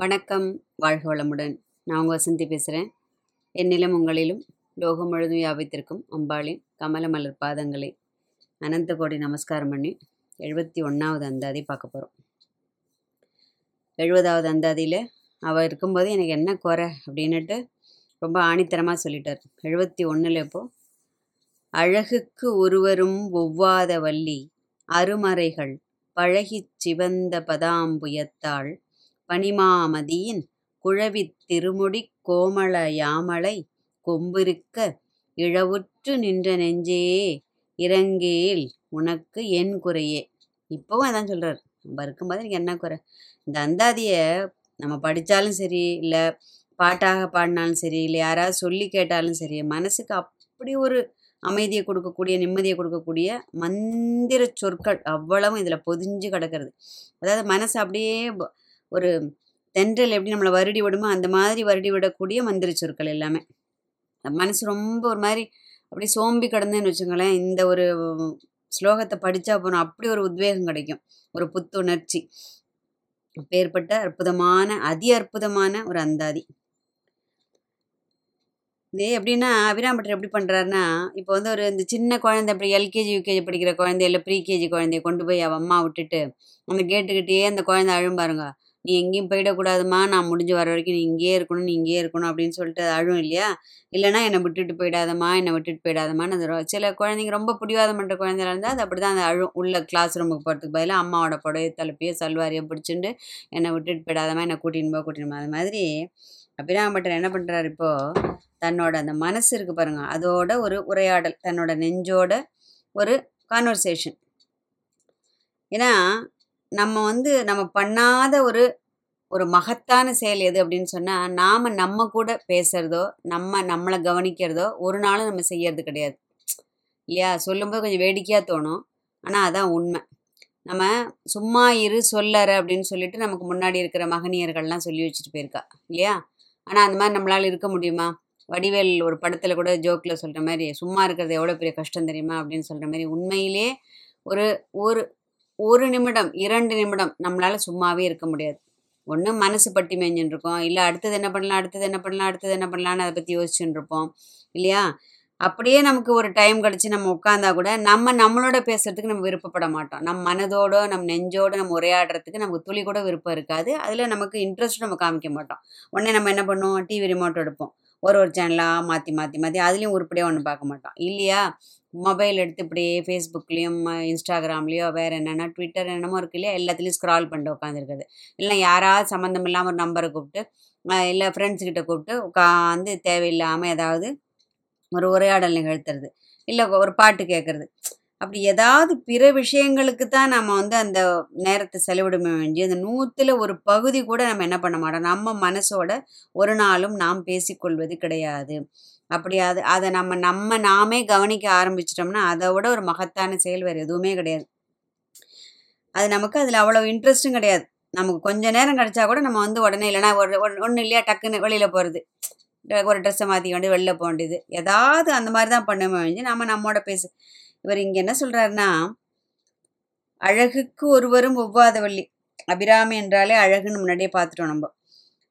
வணக்கம் வாழ்க வளமுடன். நான் உங்கள் வசந்தி பேசுகிறேன். என்னிலும் உங்களிலும் லோகம் முழுதும் வியாபித்திருக்கும் அம்பாளின் கமல மலர் பாதங்களை அனந்த கோடி நமஸ்காரம் பண்ணி எழுபத்தி ஒன்றாவது அந்தாதி பார்க்க போகிறோம் எழுபதாவது அந்தாதியில் அவள் இருக்கும்போது எனக்கு என்ன குறை அப்படின்னுட்டு ரொம்ப ஆணித்தரமாக சொல்லிட்டார். எழுபத்தி ஒன்றில் இப்போது அழகுக்கு ஒருவரும் ஒவ்வாத வள்ளி அருமறைகள் பழகிச் சிவந்த பதாம்புயத்தாள் பனிமாமதியின் குழவித் திருமுடி கோமள யாமலை கொம்பிருக்க இழவுற்று நின்ற நெஞ்சே இறங்கேல் உனக்கு என் குறையே. இப்போவும் அதான் சொல்கிறார் நம்ம இருக்கும்போது எனக்கு என்ன குறை? இந்த அந்தாதியை நம்ம படித்தாலும் சரி இல்லை பாட்டாக பாடினாலும் சரி இல்லை யாராவது சொல்லி கேட்டாலும் சரி மனசுக்கு அப்படி ஒரு அமைதியை கொடுக்கக்கூடிய நிம்மதியை கொடுக்கக்கூடிய மந்திர சொற்கள் அவ்வளவும் இதில் பொதிஞ்சு கிடக்கிறது. அதாவது மனசு அப்படியே ஒரு தென்றல் எப்படி நம்மளை வருடி விடுமோ அந்த மாதிரி வருடி விடக்கூடிய மந்திர சொற்கள் எல்லாமே. மனசு ரொம்ப ஒரு மாதிரி அப்படி சோம்பி கிடந்தேன்னு வச்சுங்களேன் இந்த ஒரு ஸ்லோகத்தை படித்தா போனோம் அப்படி ஒரு உத்வேகம் கிடைக்கும். ஒரு புத்துணர்ச்சி. பேர்பட்ட அற்புதமான அதி அற்புதமான ஒரு அந்தாதி. இதே எப்படின்னா அபிராம்பட்டர் எப்படி பண்ணுறாருன்னா இப்போ வந்து ஒரு இந்த சின்ன குழந்தை அப்படி எல்கேஜி யூகேஜி படிக்கிற குழந்தை இல்லை ப்ரீகேஜி குழந்தைய கொண்டு போய் அவள் அம்மா விட்டுட்டு அந்த கேட்டுக்கிட்டே அந்த குழந்தை அழும் பாருங்க. நீ எங்கேயும் போயிடக்கூடாதும்மா. நான் முடிஞ்சு வர வரைக்கும் நீ இங்கேயே இருக்கணும் நீ இங்கேயே இருக்கணும் அப்படின்னு சொல்லிட்டு அது அழும் இல்லையா? இல்லைன்னா என்னை விட்டுட்டு போயிடாதம்மா என்னை விட்டுட்டு போயிடாதம்மான்னு அது சில குழந்தைங்க ரொம்ப பிடிவாதம் பண்ணுற குழந்தைல இருந்தால் அது அப்படி தான் அந்த அழும் உள்ள கிளாஸ் ரூமுக்கு போகிறதுக்கு பதிலாக அம்மாவோட புடவை தலைப்பையோ சல்வாரியோ பிடிச்சிட்டு என்னை விட்டுட்டு போயிடாதம்மா என்னை கூட்டின்னு போ கூட்டின்னு போ. அது மாதிரி அபிராமபட்டர் என்ன பண்ணுறாரு இப்போது தன்னோட அந்த மனசு இருக்கு பாருங்கள் அதோட ஒரு உரையாடல் தன்னோட நெஞ்சோட ஒரு கான்வர்சேஷன் ஏன்னா நம்ம வந்து நம்ம பண்ணாத ஒரு ஒரு மகத்தான செயல் எது அப்படின்னு சொன்னால் நாம் நம்ம கூட பேசுகிறதோ நம்ம நம்மளை கவனிக்கிறதோ ஒரு நாளும் நம்ம செய்யறது கிடையாது. இல்லையா? சொல்லும்போது கொஞ்சம் வேடிக்கையாக தோணும். ஆனால் அதான் உண்மை. நம்ம சும்மா இரு சொல்லற அப்படின்னு சொல்லிட்டு நமக்கு முன்னாடி இருக்கிற மகனியர்கள்லாம் சொல்லி வச்சுட்டு போயிருக்கா. இல்லையா? ஆனால் அந்த மாதிரி நம்மளால் இருக்க முடியுமா? வடிவேல் ஒரு படத்தில் கூட ஜோக்கில் சொல்கிற மாதிரி சும்மா இருக்கிறது எவ்வளோ பெரிய கஷ்டம் தெரியுமா? அப்படின்னு சொல்கிற மாதிரி உண்மையிலே ஒரு ஒரு ஒரு நிமிடம் இரண்டு நிமிடம் நம்மளால் சும்மாவே இருக்க முடியாது. ஒன்று மனசு பட்டி மேய்ஞ்சுன்னு இருக்கோம் இல்லை அடுத்தது என்ன பண்ணலாம் அடுத்தது என்ன பண்ணலாம் அடுத்தது என்ன பண்ணலாம்னு அதை பற்றி யோசிச்சுட்டு இருப்போம் இல்லையா? அப்படியே நமக்கு ஒரு டைம் கிடச்சி நம்ம உட்காந்தா கூட நம்ம நம்மளோட பேசுறதுக்கு நம்ம விருப்பப்பட மாட்டோம். நம்ம மனதோட நம்ம நெஞ்சோட நம்ம உரையாடுறதுக்கு நமக்கு துளி கூட விருப்பம் இருக்காது. அதில் நமக்கு இன்ட்ரெஸ்ட் நம்ம காமிக்க மாட்டோம். உடனே நம்ம என்ன பண்ணுவோம்? டிவி ரிமோட் எடுப்போம். ஒரு ஒரு சேனலாக மாற்றி மாற்றி மாற்றி அதுலேயும் உருப்படியாக ஒன்று பார்க்க மாட்டோம் இல்லையா? மொபைல் எடுத்து இப்படியே ஃபேஸ்புக்லேயும் இன்ஸ்டாகிராம்லேயோ வேறு என்னென்னா ட்விட்டர் என்னமோ இருக்கு இல்லையா? எல்லாத்துலேயும் ஸ்க்ரால் பண்ணிட்டு உட்காந்துருக்குது இல்லை யாராவது சம்மந்தம் இல்லாமல் ஒரு நம்பரை கூப்பிட்டு இல்லை ஃப்ரெண்ட்ஸ்கிட்ட கூப்பிட்டு உட்காந்து தேவையில்லாமல் ஏதாவது ஒரு உரையாடல் நிகழ்த்துறது. இல்லை ஒரு பாட்டு கேட்குறது. அப்படி ஏதாவது பிற விஷயங்களுக்கு தான் நம்ம வந்து அந்த நேரத்தை செலவிடுமே வேண்டி அந்த நூற்றில் ஒரு பகுதி கூட நம்ம என்ன பண்ண மாட்டோம். நம்ம மனசோட ஒரு நாளும் நாம் பேசிக்கொள்வது கிடையாது. அப்படி அது அதை நம்ம நம்ம நாமே கவனிக்க ஆரம்பிச்சிட்டோம்னா அதை விட ஒரு மகத்தான செயல் வேறு எதுவுமே கிடையாது. அது நமக்கு அதில் அவ்வளோ இன்ட்ரெஸ்ட்டும் கிடையாது. நமக்கு கொஞ்ச நேரம் கிடைச்சா கூட நம்ம வந்து உடனே இல்லைன்னா ஒரு ஒன்றும் இல்லையா டக்குன்னு வெளியில் போகிறது ஒரு ட்ரெஸ்ஸை மாற்றி கொண்டு வெளில போக வேண்டியது. ஏதாவது அந்த மாதிரி தான் பண்ணுமே வேண்டி நம்ம நம்மோட பேசு இவர் இங்கே என்ன சொல்கிறாருன்னா அழகுக்கு ஒருவரும் ஒவ்வாதவள்ளி அபிராமி என்றாலே அழகுன்னு முன்னாடியே பார்த்துட்டோம் நம்ம.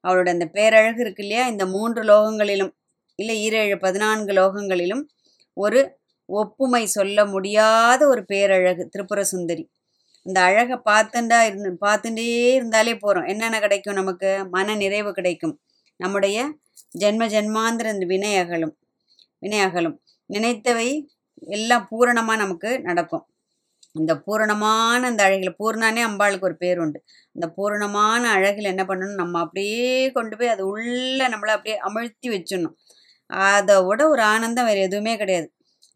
அவளோட அந்த பேரழகு இருக்கு இல்லையா? இந்த மூன்று லோகங்களிலும் இல்லை ஈரேழு பதினான்கு லோகங்களிலும் ஒரு ஒப்புமை சொல்ல முடியாத ஒரு பேரழகு திரிபுர சுந்தரி. இந்த அழகை பார்த்துண்டா இருந்து பார்த்துட்டே இருந்தாலே போகிறோம் என்னென்ன கிடைக்கும் நமக்கு? மன நிறைவு கிடைக்கும். நம்முடைய ஜென்ம ஜென்மாந்திர இந்த வினை அகலும் வினை அகலும் நினைத்தவை எல்லாம் பூரணமாக நமக்கு நடக்கும். இந்த பூரணமான அந்த அழகில் பூர்ணானே அம்பாளுக்கு ஒரு பேர் உண்டு. அந்த பூரணமான அழகில் என்ன பண்ணணும்? நம்ம அப்படியே கொண்டு போய் அது உள்ள நம்மளை அப்படியே அமிழ்த்தி வச்சிடணும். அதை விட ஒரு ஆனந்தம் வேறு எதுவுமே கிடையாது.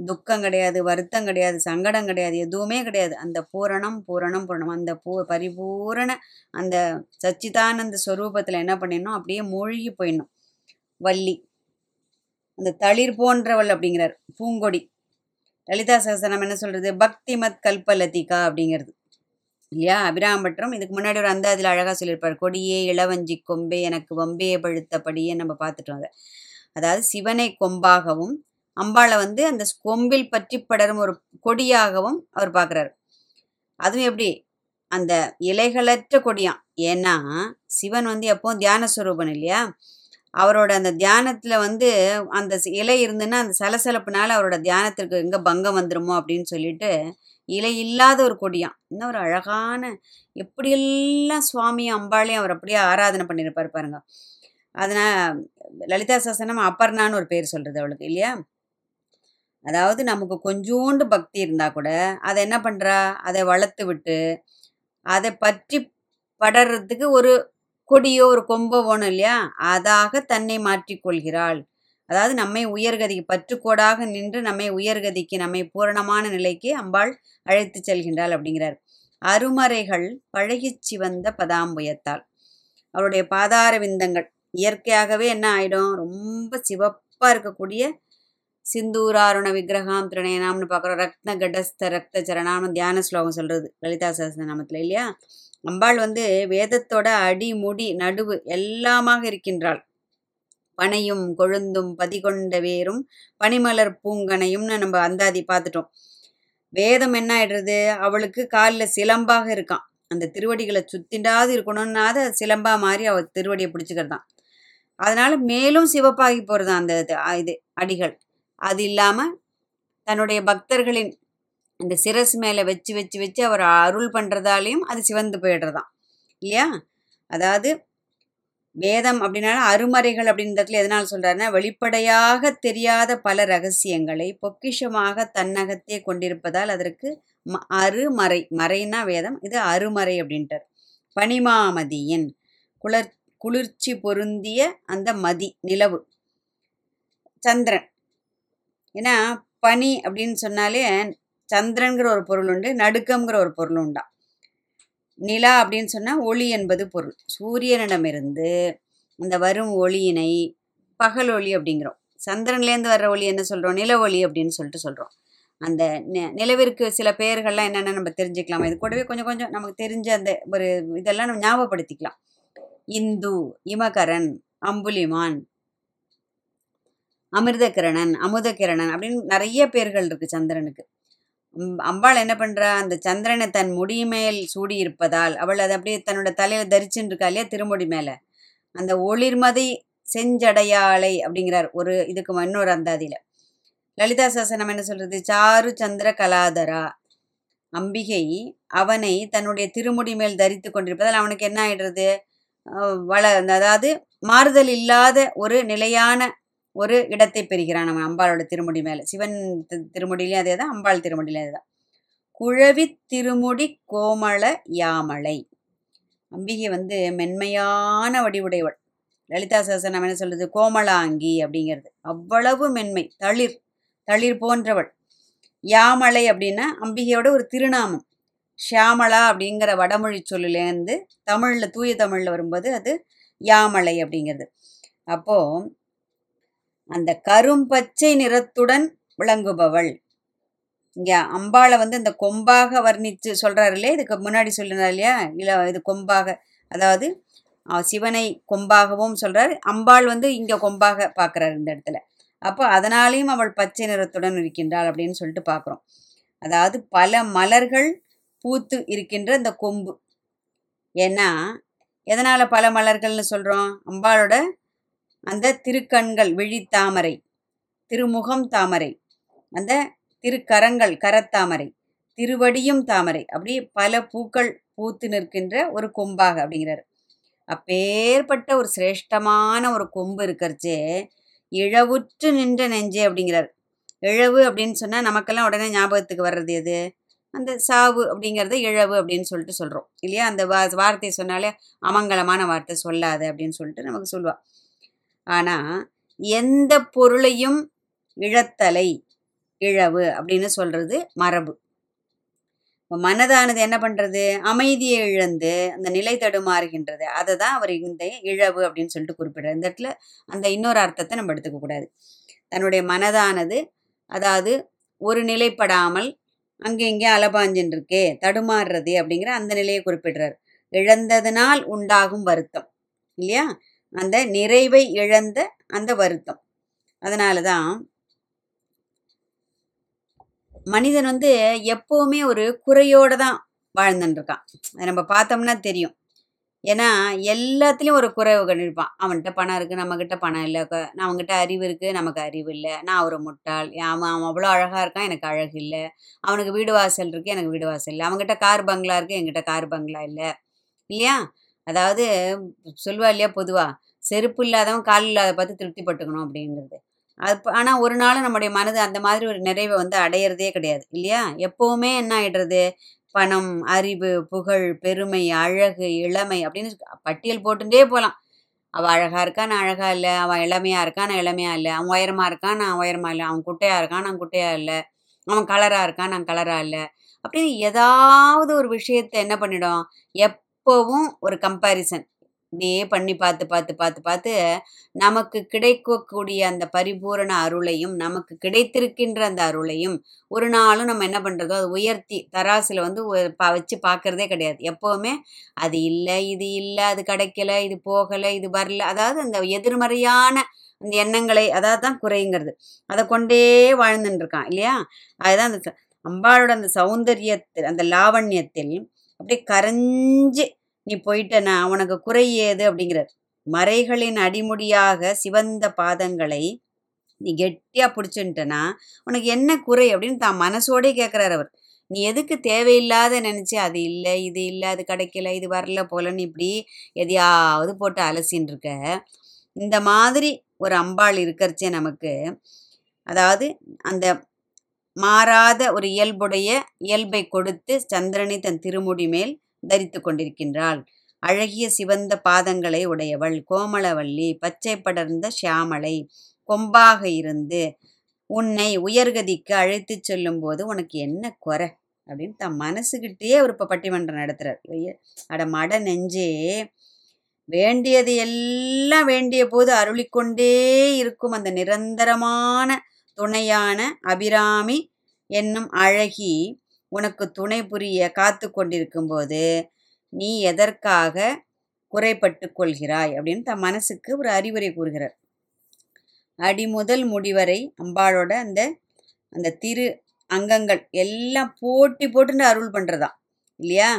துக்கம் கிடையாது வருத்தம் கிடையாது சங்கடம் கிடையாது எதுவுமே கிடையாது. அந்த பூரணம் பூரணம் பூரணம். அந்த பூ பரிபூரண அந்த சச்சிதானந்த ஸ்வரூபத்தில் என்ன பண்ணிடணும்? அப்படியே மூழ்கி போயிடணும். வள்ளி. அந்த தளிர் போன்றவள் அப்படிங்கிறார். பூங்கொடி. லலிதா சகசனம் என்ன சொல்றது? பக்தி மத் கல்பலதிகா அப்படிங்கிறது. இல்லையா? அபிராமபட்டம் இதுக்கு முன்னாடி ஒரு அந்த அதில் அழகாக சொல்லியிருப்பார். கொடியே இளவஞ்சி கொம்பே எனக்கு வம்பே பழுத்தபடியே நம்ம பார்த்துட்டோம் அதை. அதாவது சிவனை கொம்பாகவும் அம்பாளை வந்து அந்த கொம்பில் பற்றி படரும் ஒரு கொடியாகவும் அவர் பார்க்குறாரு. அதுவும் எப்படி? அந்த இலைகளற்ற கொடியாம். ஏன்னா சிவன் வந்து எப்போவும் தியான சுரூபன் இல்லையா? அவரோட அந்த தியானத்தில் வந்து அந்த இலை இருந்துன்னா அந்த சலசலப்புனால அவரோட தியானத்திற்கு எங்கே பங்கம் வந்துருமோ அப்படின்னு சொல்லிட்டு இலை இல்லாத ஒரு கொடியாம் இன்னும் ஒரு அழகான எப்படியெல்லாம் சுவாமி அம்பாளையும் அவர் அப்படியே ஆராதனை பண்ணியிருப்பார் பாருங்க. அதனால் லலிதா சாசனம் அப்பர்ணான்னு ஒரு பேர் சொல்கிறது அவளுக்கு இல்லையா? அதாவது நமக்கு கொஞ்சோண்டு பக்தி இருந்தால் கூட அதை என்ன பண்ணுறா அதை வளர்த்து விட்டு அதை பற்றி படறதுக்கு ஒரு கொடியோ ஒரு கொம்போ வேணும் இல்லையா? அதாக தன்னை மாற்றிக்கொள்கிறாள் அதாவது நம்மை உயர்கதிக்கு பற்றுக்கோடாக நின்று நம்மை உயர்கதிக்கு நம்மை பூரணமான நிலைக்கு அம்பாள் அழைத்து செல்கின்றாள் அப்படிங்கிறார். அருமறைகள் பழகிச் சிவந்த பதாம்புயத்தால். அவருடைய பாதார விந்தங்கள் இயற்கையாகவே என்ன ஆயிடும்? ரொம்ப சிவப்பாக இருக்கக்கூடிய சிந்தூராருண விக்கிரகாம் திரணயனாம்னு பார்க்குறோம். ரத்ன கடஸ்த ரத்த சரணாம்னு தியான ஸ்லோகம் சொல்கிறது லலிதா சஹஸ்ரநாமத்தில் இல்லையா? அம்பாள் வந்து வேதத்தோட அடி முடி நடுவு எல்லாமாக இருக்கின்றாள். பனையும் கொழுந்தும் பதிகொண்ட வேரும் பனிமலர் பூங்கனையும்னு நம்ம அந்தாதி பார்த்துட்டோம். வேதம் என்ன ஆயிடுறது? அவளுக்கு காலில் சிலம்பாக இருக்கான். அந்த திருவடிகளை சுத்திண்டாவது இருக்கணும்னாத சிலம்பா மாதிரி அவள் திருவடியை பிடிச்சிக்கிறதான். அதனால மேலும் சிவப்பாகி போகிறது அந்த இது இது அடிகள். அது இல்லாமல் தன்னுடைய பக்தர்களின் அந்த சிரஸ் மேலே வச்சு வச்சு வச்சு அவர் அருள் பண்ணுறதாலையும் அது சிவந்து போயிடுறதான் இல்லையா? அதாவது வேதம் அப்படின்னாலும் அருமறைகள் அப்படின்றதுல எதனால் சொல்கிறாருன்னா வெளிப்படையாக தெரியாத பல ரகசியங்களை பொக்கிஷமாக தன்னகத்தே கொண்டிருப்பதால் அதற்கு ம அருமறை மறைனா வேதம் இது அருமறை அப்படின்ட்டார் பனிமாமதியின் குளர் குளிர்ச்சி பொருந்திய அந்த மதி நிலவு சந்திரன். ஏன்னா பனி அப்படின்னு சொன்னாலே சந்திரன்கிற ஒரு பொருள் உண்டு நடுக்கம்ங்கிற ஒரு பொருள் உண்டா? நிலா அப்படின்னு சொன்னால் ஒளி என்பது பொருள். சூரியனிடமிருந்து அந்த வரும் ஒளியினை பகல் ஒளி அப்படிங்கிறோம். சந்திரன்லேருந்து வர்ற ஒளி என்ன சொல்கிறோம் நில ஒளி அப்படின்னு சொல்லிட்டு சொல்கிறோம் அந்த நிலவிற்கு சில பெயர்கள்லாம் என்னென்ன நம்ம தெரிஞ்சுக்கலாம். இது கூடவே கொஞ்சம் கொஞ்சம் நமக்கு தெரிஞ்ச அந்த ஒரு இதெல்லாம் நம்ம ஞாபகப்படுத்திக்கலாம். இந்து இமகரன் அம்புலிமான் அமிர்தகிரணன் அமுதகிரணன் அப்படின்னு நிறைய பேர்கள் இருக்குது சந்திரனுக்கு. அம்பாள் என்ன பண்ணுறா அந்த சந்திரனை தன் முடிமேல் சூடி இருப்பதால் அவள் அதை அப்படியே தன்னோட தலையில் தரிச்சுட்டு இருக்கா இல்லையா திருமுடி மேலே? அந்த ஒளிர்மதி செஞ்சடையாளை அப்படிங்கிறார் ஒரு இதுக்கு இன்னொரு அந்தாதியில். லலிதா சாசனம் என்ன சொல்கிறது சாரு சந்திர கலாதரா. அம்பிகை அவனை தன்னுடைய திருமுடி மேல் தரித்து கொண்டிருப்பதால் அவனுக்கு என்ன ஆயிடுறது? வள அதாவது மாறுதல் இல்லாத ஒரு நிலையான ஒரு இடத்தை பெறுகிறான் அவன் அம்பாளோட திருமுடி மேலே. சிவன் திருமுடியிலையும் அதே தான் அம்பாள் திருமுடியிலையும் அதே தான். குழவி திருமுடி கோமள யாமலை. அம்பிகை வந்து மென்மையான வடிவுடையவள். லலிதா சஹஸ்ரநாமம் என்ன சொல்றது? கோமலாங்கி அப்படிங்கிறது. அவ்வளவு மென்மை. தளிர். தளிர் போன்றவள். யாமலை அப்படின்னா அம்பிகையோட ஒரு திருநாமம். ஷியாமளா அப்படிங்கிற வடமொழி சொல்லிலேருந்து தமிழில் தூய தமிழில் வரும்போது அது யாமலை அப்படிங்கிறது. அப்போது அந்த கரும்பச்சை நிறத்துடன் விளங்குபவள். இங்க அம்பாளை வந்து இந்த கொம்பாக வர்ணித்து சொல்றாரு இல்லையா? இதுக்கு முன்னாடி சொல்லினார் இல்லையா? இல்லை இது கொம்பாக அதாவது சிவனை கொம்பாகவும் சொல்றாரு. அம்பாள் வந்து இங்க கொம்பாக பார்க்குறாரு இந்த இடத்துல. அப்போ அதனாலேயும் அவள் பச்சை நிறத்துடன் இருக்கின்றாள் அப்படின்னு சொல்லிட்டு பார்க்குறோம். அதாவது பல மலர்கள் பூத்து இருக்கின்ற இந்த கொம்பு. ஏன்னா எதனால் பல மலர்கள்னு சொல்கிறோம் அம்பாளோட அந்த திருக்கண்கள் விழித்தாமரை திருமுகம் தாமரை அந்த திருக்கரங்கள் கரத்தாமரை திருவடியும் தாமரை அப்படி பல பூக்கள் பூத்து நிற்கின்ற ஒரு கொம்பாக அப்படிங்கிறார். அப்பேற்பட்ட ஒரு சிரேஷ்டமான ஒரு கொம்பு இருக்கிறச்சே இழவுற்று நின்ற நெஞ்சே அப்படிங்கிறார். இழவு அப்படின்னு சொன்னால் நமக்கெல்லாம் உடனே ஞாபகத்துக்கு வர்றது எது? அந்த சாவு அப்படிங்கிறது இழவு அப்படின்னு சொல்லிட்டு சொல்கிறோம் இல்லையா? அந்த வா வார்த்தையை சொன்னாலே அமங்கலமான வார்த்தை சொல்லாது அப்படின்னு சொல்லிட்டு நமக்கு சொல்லுவாள் ஆனால் எந்த பொருளையும் இழத்தலை இழவு அப்படின்னு சொல்கிறது மரபு. இப்போ மனதானது என்ன பண்ணுறது அமைதியை இழந்து அந்த நிலை தடுமாறுகின்றது. அதை தான் அவர் இந்த இழவு அப்படின்னு சொல்லிட்டு குறிப்பிடுறார். இந்த இடத்துல அந்த இன்னொரு அர்த்தத்தை நம்ம எடுத்துக்க கூடாது. தன்னுடைய மனதானது அதாவது ஒரு நிலைப்படாமல் அங்கே இங்கே அலபாஞ்சின்னு இருக்கே தடுமாறுறது அப்படிங்கிற அந்த நிலையை குறிப்பிடுறார். இழந்ததனால் உண்டாகும் வருத்தம் இல்லையா? அந்த நிறைவை இழந்த அந்த வருத்தம். அதனால தான் மனிதன் வந்து எப்போவுமே ஒரு குறையோடு தான் வாழ்ந்துட்டுருக்கான் அதை நம்ம பார்த்தோம்னா தெரியும். ஏன்னா எல்லாத்துலேயும் ஒரு குறைவு கண்டிருப்பான் அவன்கிட்ட பணம் இருக்குது நம்மக்கிட்ட பணம் இல்லை. நான் அவன்கிட்ட அறிவு இருக்குது நமக்கு அறிவு இல்லை. நான் ஒரு முட்டாள். அவன் அவன் அவ்வளோ அழகாக இருக்கான் எனக்கு அழகு இல்லை. அவனுக்கு வீடு வாசல் இருக்குது எனக்கு வீடு வாசல் இல்லை. அவன்கிட்ட கார் பங்களா இருக்குது என்கிட்ட கார் பங்களா இல்லை. இல்லையா? அதாவது சொல்லுவா இல்லையா பொதுவாக செருப்பு இல்லாதவன் கால் இல்லாத பார்த்து திருப்தி பட்டுக்கணும் அப்படிங்கிறது. அது ஆனால் ஒரு நாளும் நம்முடைய மனது அந்த மாதிரி ஒரு நிறைவை வந்து அடையிறதே கிடையாது இல்லையா? எப்போவுமே என்ன ஆகிடுறது பணம் அறிவு புகழ் பெருமை அழகு இளமை அப்படின்னு பட்டியல் போட்டுட்டே போகலாம் அவள் அழகாக இருக்கா? நான் அழகாக இல்லை. அவன் இளமையாக இருக்கா? நான் இளமையாக இல்லை. அவன் உயரமாக இருக்கான் நான் உயரமாக இல்லை. அவன் குட்டையாக இருக்கான் நான் குட்டையாக இல்லை. அவன் கலராக இருக்கான் நான் கலராக இல்லை. அப்படின்னு ஏதாவது ஒரு விஷயத்தை என்ன பண்ணிடும்? இப்போவும் ஒரு கம்பேரிசன் இப்படியே பண்ணி பார்த்து பார்த்து பார்த்து பார்த்து நமக்கு கிடைக்கக்கூடிய அந்த பரிபூரண அருளையும் நமக்கு கிடைத்திருக்கின்ற அந்த அருளையும் ஒரு நாளும் நம்ம என்ன பண்ணுறதோ அது உயர்த்தி தராசில் வந்து வச்சு பார்க்கறதே கிடையாது. எப்போவுமே அது இல்லை இது இல்லை அது கிடைக்கல இது போகலை இது வரல. அதாவது அந்த எதிர்மறையான அந்த எண்ணங்களை அதாவது தான் குறைங்கிறது. அதை கொண்டே வாழ்ந்துட்டு இருக்கான் இல்லையா? அதுதான் அந்த அம்பாளோட அந்த சௌந்தரியத்தில் அந்த லாவண்யத்தில் அப்படியே கரைஞ்சு நீ போயிட்டனா? உனக்கு குறை ஏது? அப்படிங்கிறார். மறைகளின் அடிமுடியாக சிவந்த பாதங்களை நீ கெட்டியா பிடிச்சுட்டனா உனக்கு என்ன குறை? அப்படின்னு தான் மனசோடே கேட்குறாரு அவர். நீ எதுக்கு தேவையில்லாத நினைச்சு அது இல்லை இது இல்லை அது கிடைக்கல இது வரல போலன்னு இப்படி எதையாவது போட்டு அலசின்னு இருக்க இந்த மாதிரி ஒரு அம்பாள் இருக்கறச்சே நமக்கு அதாவது அந்த மாறாத ஒரு இயல்புடைய இயல்பை கொடுத்து சந்திரனை தன் திருமுடி மேல் தரித்து கொண்டிருக்கின்றாள். அழகிய சிவந்த பாதங்களை உடையவள். கோமளவல்லி பச்சை படர்ந்த ஷியாமளை கொம்பாக இருந்து உன்னை உயர்கதிக்கு அழைத்துச் செல்லும்போது உனக்கு என்ன குறை? அப்படின்னு தன் மனசுக்கிட்டேயே ஒரு இப்போ பட்டிமன்றம் நடத்துகிறார் அட மட நெஞ்சே வேண்டியது எல்லாம் வேண்டிய போது அருளிக்கொண்டே இருக்கும் அந்த நிரந்தரமான துணையான அபிராமி என்னும் அழகி உனக்கு துணை புரிய காத்து கொண்டிருக்கும்போது நீ எதற்காக குறைப்பட்டு கொள்கிறாய்? அப்படின்னு தன் மனசுக்கு ஒரு அறிவுரை கூறுகிறார். அடிமுதல் முடிவரை அம்பாளோட அந்த அந்த திரு அங்கங்கள் எல்லாம் போட்டி போட்டுன்னு அருள் பண்ணுறதான் இல்லையா?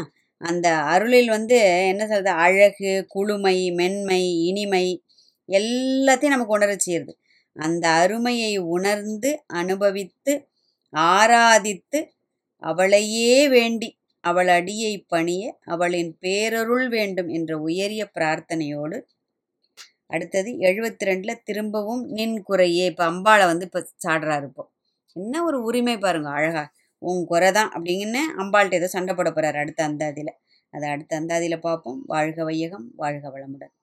அந்த அருளில் வந்து என்ன சொல்றது? அழகு குளுமை மென்மை இனிமை எல்லாத்தையும் நமக்கு உணர செய்யுது. அந்த அருமையை உணர்ந்து அனுபவித்து ஆராதித்து அவளையே வேண்டி அவள் அடியை பணிய அவளின் பேரருள் வேண்டும் என்ற உயரிய பிரார்த்தனையோடு அடுத்தது எழுபத்தி ரெண்டில் திரும்பவும் நின் குறையே. இப்போ அம்பாளை வந்து இப்போ சாடுறாரு இப்போ. என்ன ஒரு உரிமை பாருங்க அழகா. உன் குறை தான் அப்படிங்கன்னு அம்பாள்கிட்ட ஏதோ சண்டை போட போகிறாரு அடுத்த அந்தாதியில். அதை அடுத்த அந்தாதியில் பார்ப்போம். வாழ்க வையகம் வாழ்க வளமுடன்.